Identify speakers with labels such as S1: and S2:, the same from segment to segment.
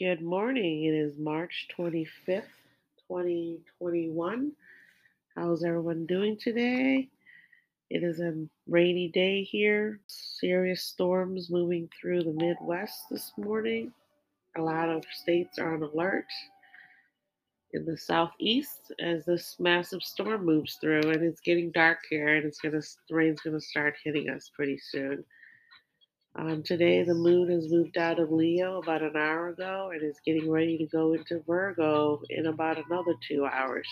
S1: Good morning. It is March 25th, 2021. How's everyone doing today? It is a rainy day here. Serious storms moving through the Midwest this morning. A lot of states are on alert in the southeast as this massive storm moves through and it's getting dark here and it's gonna the rain's gonna start hitting us pretty soon. Um, today the moon has moved out of Leo about an hour ago and is getting ready to go into Virgo in about another two hours.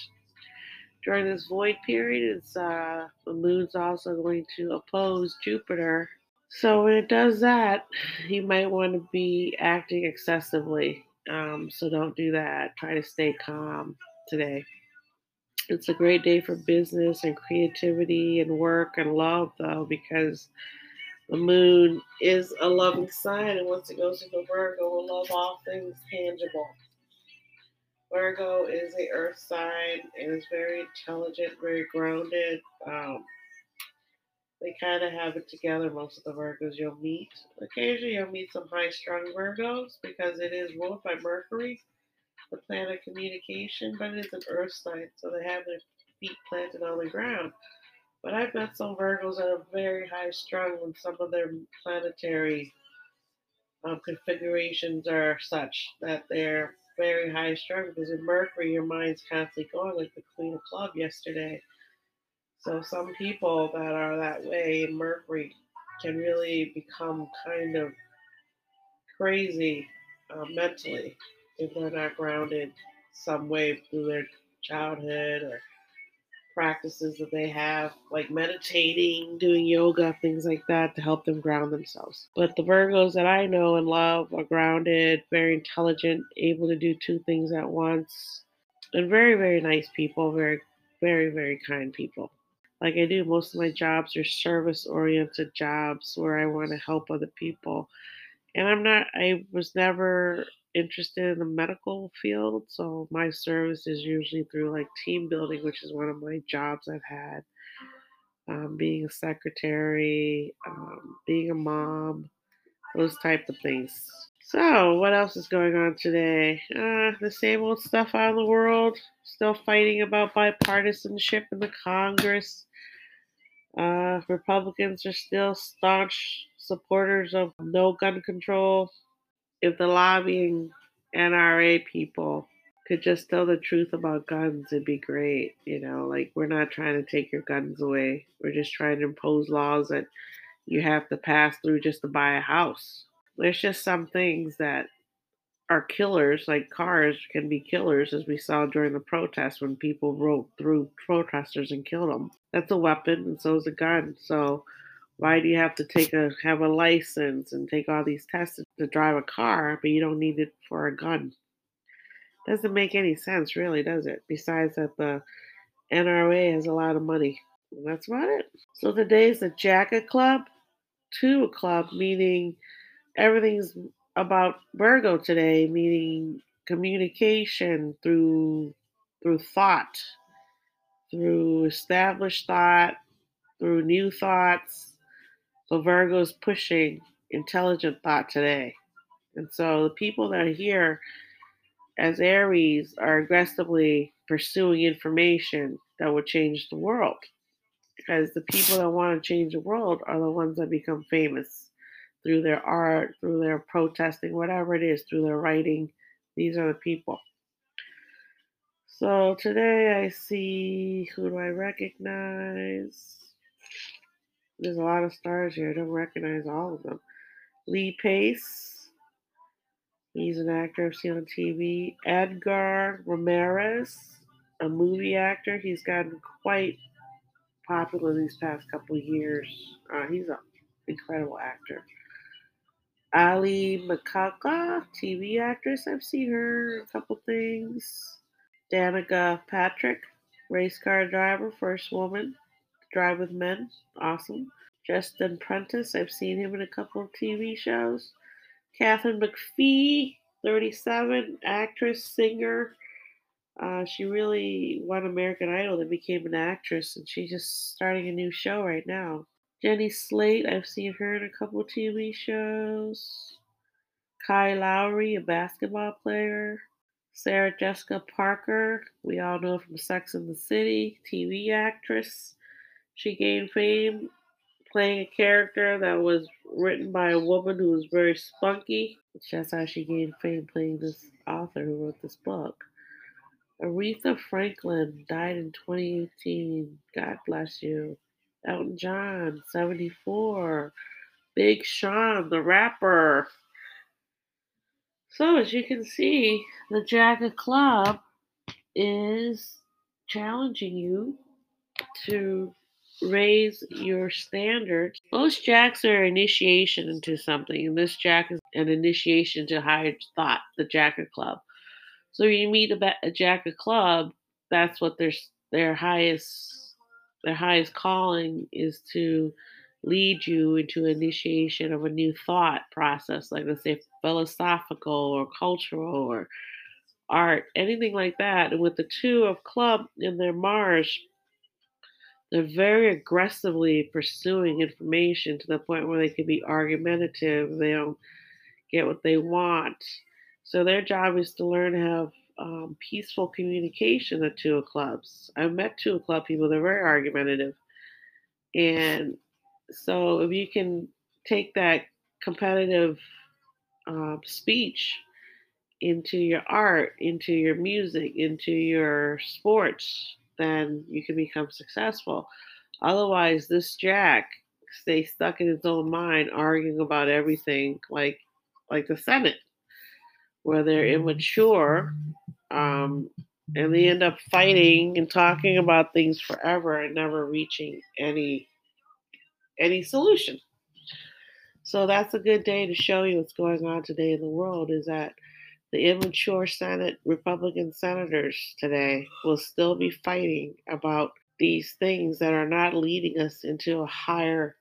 S1: During this void period, uh, the moon's also going to oppose Jupiter. So when it does that, you might want to be acting excessively um, so don't do that. Try to stay calm today. It's a great day for business and creativity and work and love, though, because the moon is a loving sign, and once it goes into Virgo, will love all things tangible. Virgo is a earth sign and is very intelligent, very grounded. Um, they kind of have it together. Most of the Virgos you'll meet. Occasionally, you'll meet some high strung Virgos because it is ruled by Mercury, the planet of communication, but it is an earth sign, so they have their feet planted on the ground. But I've met some Virgos that are very high strung when some of their planetary um, configurations are such that they're very high strung because in Mercury, your mind's constantly going, like the Queen of Club yesterday. So some people that are that way in Mercury can really become kind of crazy uh, mentally if they're not grounded some way through their childhood or practices that they have, like meditating, doing yoga, things like that to help them ground themselves. But the Virgos that I know and love are grounded, very intelligent, able to do two things at once, and very, very nice people, very, very, very kind people like I do. Most of my jobs are service oriented jobs where I want to help other people. And I'm not, I was never interested in the medical field. So my service is usually through like team building, which is one of my jobs I've had. Um, being a secretary, um, being a mom, those type of things. So, what else is going on today? Uh, the same old stuff out in the world. Still fighting about bipartisanship in the Congress. Uh, Republicans are still staunch supporters of no gun control. If the lobbying NRA people could just tell the truth about guns, it'd be great. You know, like we're not trying to take your guns away. We're just trying to impose laws that you have to pass through just to buy a house. There's just some things that are killers, like cars can be killers, as we saw during the protests when people rode through protesters and killed them. That's a weapon, and so is a gun. So why do you have to take a have a license and take all these tests to drive a car, but you don't need it for a gun? Doesn't make any sense, really, does it? Besides that the NRA has a lot of money. And that's about it. So today's the Jack of Club, two club, meaning everything's about Virgo today, meaning communication through through thought, through established thought, through new thoughts. So Virgo is pushing intelligent thought today. And so the people that are here as Aries are aggressively pursuing information that will change the world. Because the people that want to change the world are the ones that become famous through their art, through their protesting, whatever it is, through their writing. These are the people. So today I see who do I recognize? There's a lot of stars here. I don't recognize all of them. Lee Pace. He's an actor I've seen on TV. Edgar Ramirez, a movie actor. He's gotten quite popular these past couple years. Uh, he's an incredible actor. Aly Michalka, TV actress. I've seen her a couple things. Danica Patrick, race car driver, first woman drive with men. Awesome. Justin Prentice, I've seen him in a couple of TV shows. Katharine McPhee, 37, actress, singer. Uh, she really won American Idol and became an actress, and she's just starting a new show right now. Jenny Slate, I've seen her in a couple TV shows. Kyle Lowry, a basketball player. Sarah Jessica Parker, we all know from Sex and the City, TV actress. She gained fame playing a character that was written by a woman who was very spunky. That's how she gained fame playing this author who wrote this book. Aretha Franklin died in 2018. God bless you. Elton John, 74. Big Sean, the rapper. So, as you can see, the Jack of Club is challenging you to raise your standards. Most jacks are initiation into something, and this jack is an initiation to higher thought, the Jack of Club. So you meet a, a jack of club, that's what their their highest their highest calling is to lead you into initiation of a new thought process, like let's say philosophical or cultural or art, anything like that. And with the two of club in their Mars, they're very aggressively pursuing information to the point where they can be argumentative. They don't get what they want. So their job is to learn to have um, peaceful communication at two of clubs. I've met two of club people, they're very argumentative. And so if you can take that competitive uh, speech into your art, into your music, into your sports, then you can become successful. Otherwise, this Jack stays stuck in his own mind, arguing about everything, like like the Senate, where they're immature, um, and they end up fighting and talking about things forever and never reaching any any solution. So that's a good day to show you what's going on today in the world is that the immature Senate Republican senators today will still be fighting about these things that are not leading us into a higher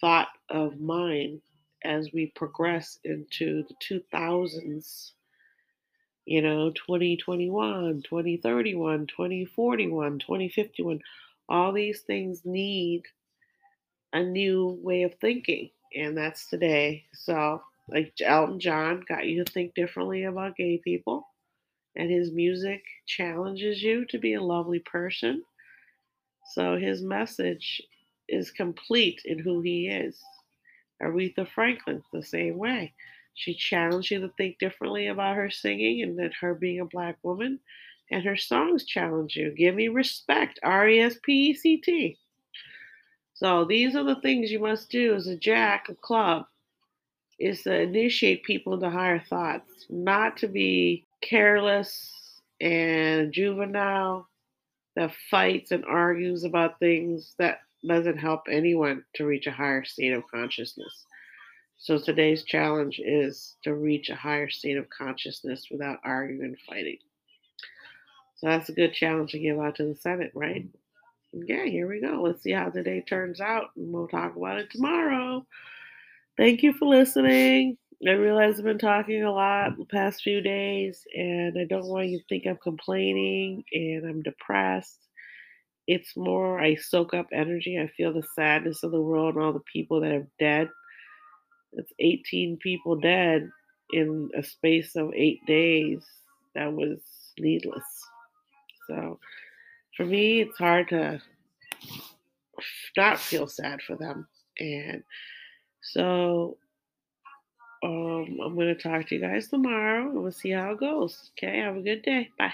S1: thought of mind as we progress into the 2000s you know 2021 2031 2041 2051 all these things need a new way of thinking, and that's today. So, like Elton John got you to think differently about gay people, and his music challenges you to be a lovely person. So, his message is complete in who he is. Aretha Franklin, the same way. She challenged you to think differently about her singing and that her being a black woman, and her songs challenge you. Give me respect, R E S P E C T. So these are the things you must do as a jack of club is to initiate people into higher thoughts, not to be careless and juvenile that fights and argues about things that doesn't help anyone to reach a higher state of consciousness. So today's challenge is to reach a higher state of consciousness without arguing and fighting. So that's a good challenge to give out to the Senate, right? yeah, here we go. Let's see how today turns out, and we'll talk about it tomorrow. Thank you for listening. I realize I've been talking a lot the past few days, and I don't want you to think I'm complaining and I'm depressed. It's more I soak up energy. I feel the sadness of the world and all the people that are dead. It's 18 people dead in a space of eight days. That was needless. So, for me, it's hard to not feel sad for them. And so um, I'm going to talk to you guys tomorrow and we'll see how it goes. Okay, have a good day. Bye.